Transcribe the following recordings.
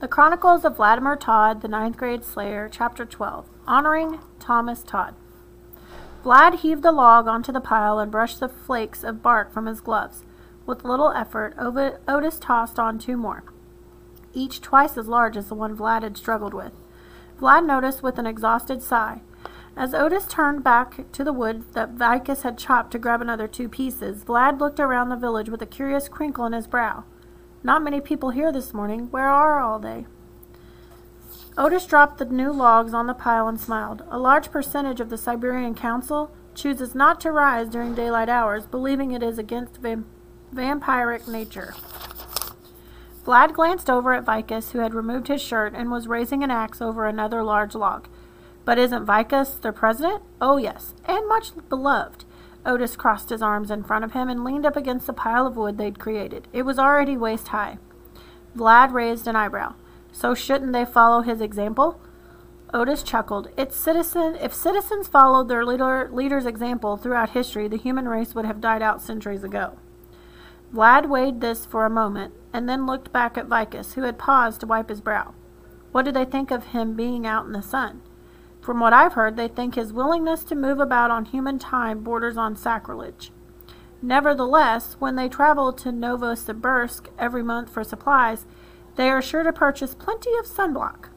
The Chronicles of Vladimir Tod, the Ninth Grade Slayer, Chapter 12 Honoring Thomas Tod. Vlad heaved the log onto the pile and brushed the flakes of bark from his gloves. With little effort, Otis tossed on two more, each twice as large as the one Vlad had struggled with. Vlad noticed with an exhausted sigh. As Otis turned back to the wood that Vikas had chopped to grab another two pieces, Vlad looked around the village with a curious crinkle in his brow. Not many people here this morning. Where are all they? Otis dropped the new logs on the pile and smiled. A large percentage of the Siberian Council chooses not to rise during daylight hours, believing it is against vam vampiric nature. Vlad glanced over at Vikas, who had removed his shirt and was raising an axe over another large log. But isn't Vikas their president? Oh, yes, and much beloved. Otis crossed his arms in front of him and leaned up against the pile of wood they'd created. It was already waist high. Vlad raised an eyebrow. So shouldn't they follow his example? Otis chuckled. It's citizen if citizens followed their leader, leader's example throughout history, the human race would have died out centuries ago. Vlad weighed this for a moment, and then looked back at Vikas, who had paused to wipe his brow. What did they think of him being out in the sun? From what I've heard, they think his willingness to move about on human time borders on sacrilege. Nevertheless, when they travel to Novosibirsk every month for supplies, they are sure to purchase plenty of sunblock.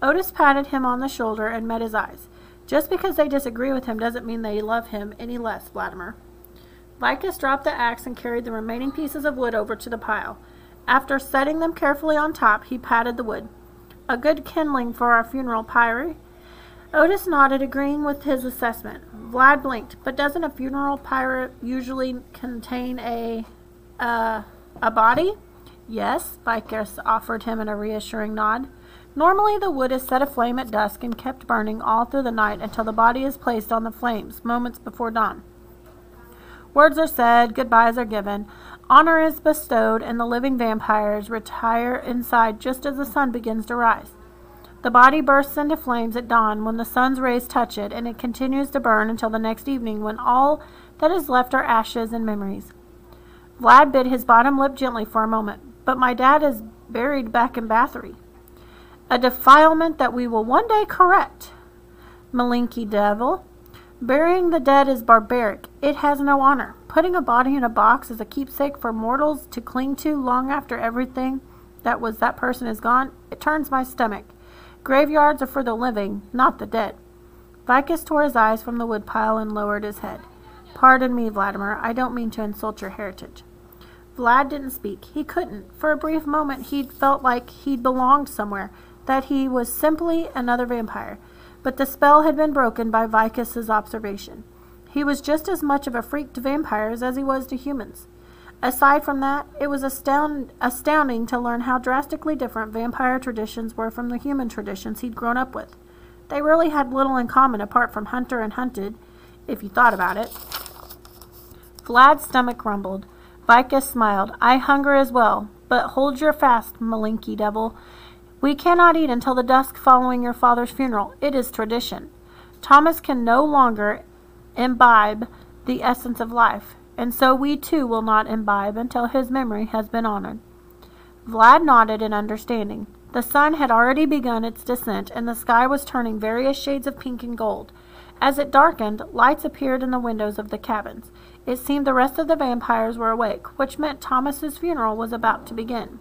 Otis patted him on the shoulder and met his eyes. Just because they disagree with him doesn't mean they love him any less, Vladimir. Vikas dropped the axe and carried the remaining pieces of wood over to the pile. After setting them carefully on top, he patted the wood. A good kindling for our funeral pyre, Otis nodded, agreeing with his assessment. Vlad blinked. But doesn't a funeral pyre usually contain a, uh, a body? Yes, Vikas offered him in a reassuring nod. Normally the wood is set aflame at dusk and kept burning all through the night until the body is placed on the flames, moments before dawn. Words are said, goodbyes are given, honor is bestowed, and the living vampires retire inside just as the sun begins to rise. The body bursts into flames at dawn when the sun's rays touch it, and it continues to burn until the next evening when all that is left are ashes and memories. Vlad bit his bottom lip gently for a moment. But my dad is buried back in Bathory. A defilement that we will one day correct. Malinky devil. Burying the dead is barbaric. It has no honor. Putting a body in a box is a keepsake for mortals to cling to long after everything that was that person is gone. It turns my stomach. Graveyards are for the living, not the dead. Vikas tore his eyes from the woodpile and lowered his head. Pardon me, Vladimir. I don't mean to insult your heritage. Vlad didn't speak. He couldn't. For a brief moment, he'd felt like he'd belonged somewhere, that he was simply another vampire. But the spell had been broken by Vikas's observation. He was just as much of a freak to vampires as he was to humans. Aside from that, it was astound astounding to learn how drastically different vampire traditions were from the human traditions he'd grown up with. They really had little in common apart from hunter and hunted, if you thought about it. Vlad's stomach rumbled. Vikas smiled. I hunger as well, but hold your fast, Malinky devil. We cannot eat until the dusk following your father's funeral. It is tradition. Thomas can no longer imbibe the essence of life and so we too will not imbibe until his memory has been honored. Vlad nodded in understanding. The sun had already begun its descent, and the sky was turning various shades of pink and gold. As it darkened, lights appeared in the windows of the cabins. It seemed the rest of the vampires were awake, which meant Thomas's funeral was about to begin.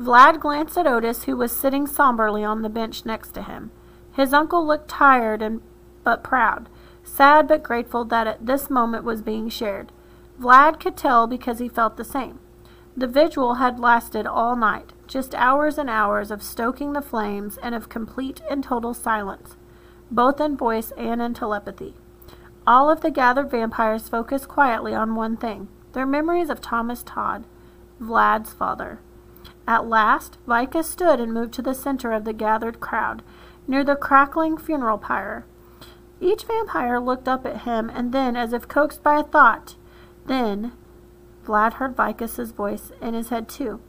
Vlad glanced at Otis, who was sitting somberly on the bench next to him. His uncle looked tired and but proud sad but grateful that at this moment was being shared. Vlad could tell because he felt the same. The vigil had lasted all night, just hours and hours of stoking the flames and of complete and total silence, both in voice and in telepathy. All of the gathered vampires focused quietly on one thing their memories of Thomas Tod, Vlad's father. At last, Vika stood and moved to the center of the gathered crowd, near the crackling funeral pyre. Each vampire looked up at him, and then, as if coaxed by a thought, then Vlad heard Vikas's voice in his head too.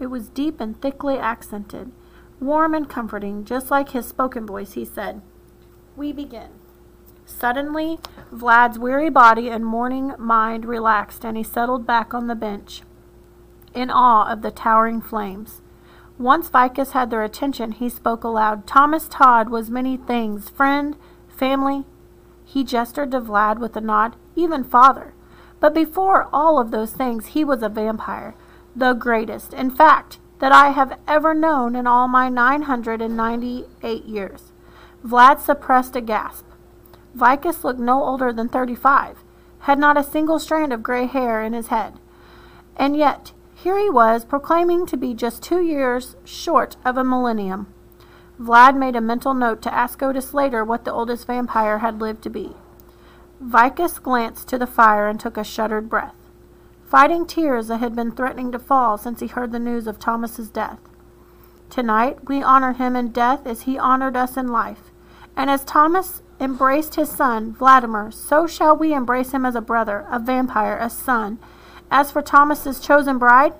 It was deep and thickly accented, warm and comforting, just like his spoken voice. He said, We begin. Suddenly, Vlad's weary body and mourning mind relaxed, and he settled back on the bench, in awe of the towering flames. Once Vikas had their attention, he spoke aloud. Thomas Tod was many things friend, family. He gestured to Vlad with a nod, even father. But before all of those things, he was a vampire, the greatest, in fact, that I have ever known in all my 998 years. Vlad suppressed a gasp. Vicus looked no older than 35, had not a single strand of gray hair in his head. And yet, here he was, proclaiming to be just two years short of a millennium. Vlad made a mental note to ask Otis later what the oldest vampire had lived to be. Vikas glanced to the fire and took a shuddered breath, fighting tears that had been threatening to fall since he heard the news of Thomas's death. Tonight we honor him in death as he honored us in life, and as Thomas embraced his son, Vladimir, so shall we embrace him as a brother, a vampire, a son, as for Thomas's chosen bride,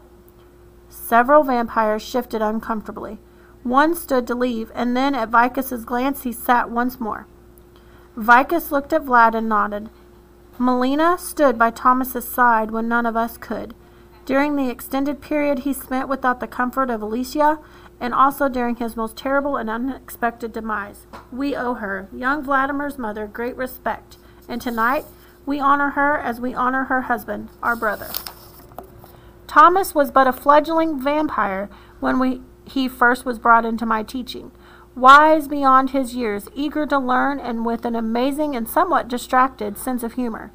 several vampires shifted uncomfortably. One stood to leave, and then at Vikas's glance he sat once more. Vikas looked at Vlad and nodded. Melina stood by Thomas's side when none of us could. During the extended period he spent without the comfort of Alicia, and also during his most terrible and unexpected demise. We owe her, young Vladimir's mother, great respect, and tonight we honor her as we honor her husband, our brother. Thomas was but a fledgling vampire when we, he first was brought into my teaching. Wise beyond his years, eager to learn, and with an amazing and somewhat distracted sense of humor.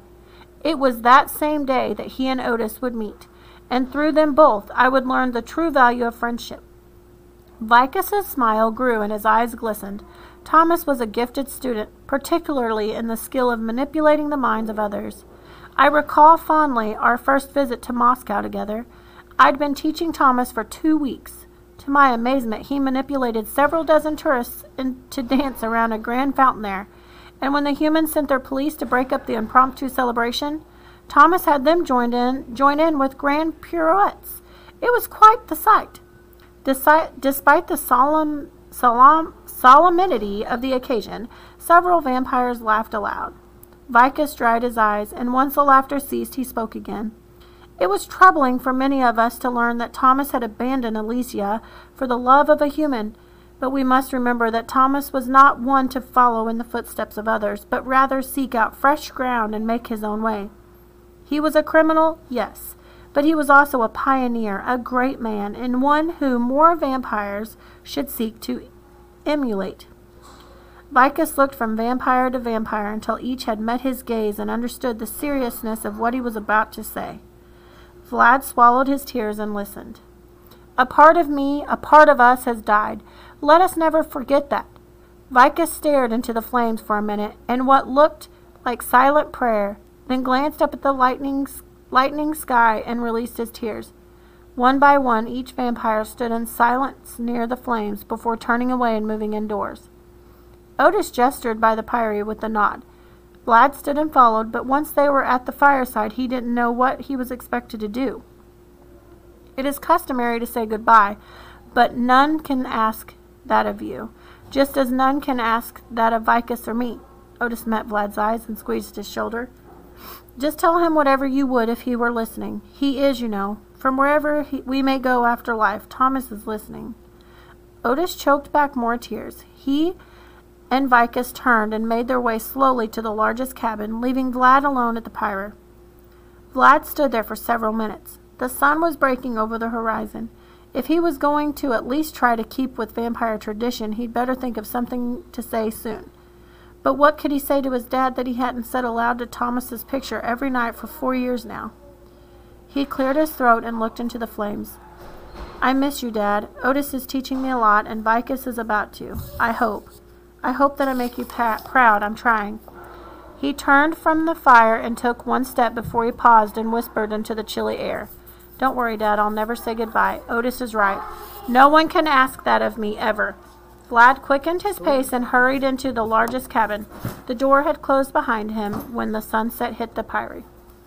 It was that same day that he and Otis would meet, and through them both I would learn the true value of friendship. Vikas's smile grew and his eyes glistened. Thomas was a gifted student, particularly in the skill of manipulating the minds of others. I recall fondly our first visit to Moscow together. I'd been teaching Thomas for two weeks. To my amazement, he manipulated several dozen tourists to dance around a grand fountain there, and when the humans sent their police to break up the impromptu celebration, Thomas had them join in, join in with grand pirouettes. It was quite the sight. Despite the solemn, solemn, solemnity of the occasion, several vampires laughed aloud. Vikas dried his eyes, and once the laughter ceased, he spoke again. It was troubling for many of us to learn that Thomas had abandoned Alicia for the love of a human, but we must remember that Thomas was not one to follow in the footsteps of others, but rather seek out fresh ground and make his own way. He was a criminal, yes, but he was also a pioneer, a great man, and one whom more vampires should seek to emulate. Vikas looked from vampire to vampire until each had met his gaze and understood the seriousness of what he was about to say. Vlad swallowed his tears and listened. A part of me, a part of us has died. Let us never forget that. Vikas stared into the flames for a minute, and what looked like silent prayer, then glanced up at the lightning, lightning sky and released his tears. One by one, each vampire stood in silence near the flames before turning away and moving indoors. Otis gestured by the pyre with a nod. Vlad stood and followed, but once they were at the fireside, he didn't know what he was expected to do. It is customary to say goodbye, but none can ask that of you, just as none can ask that of Vikas or me. Otis met Vlad's eyes and squeezed his shoulder. Just tell him whatever you would if he were listening. He is, you know. From wherever he, we may go after life, Thomas is listening. Otis choked back more tears. He and Vikas turned and made their way slowly to the largest cabin, leaving Vlad alone at the pyre. Vlad stood there for several minutes. The sun was breaking over the horizon. If he was going to at least try to keep with vampire tradition, he'd better think of something to say soon. But what could he say to his dad that he hadn't said aloud to Thomas's picture every night for four years now? He cleared his throat and looked into the flames. I miss you, Dad. Otis is teaching me a lot, and Vikas is about to. I hope. I hope that I make you proud. I'm trying. He turned from the fire and took one step before he paused and whispered into the chilly air. Don't worry, Dad. I'll never say goodbye. Otis is right. No one can ask that of me, ever. Vlad quickened his pace and hurried into the largest cabin. The door had closed behind him when the sunset hit the pyre.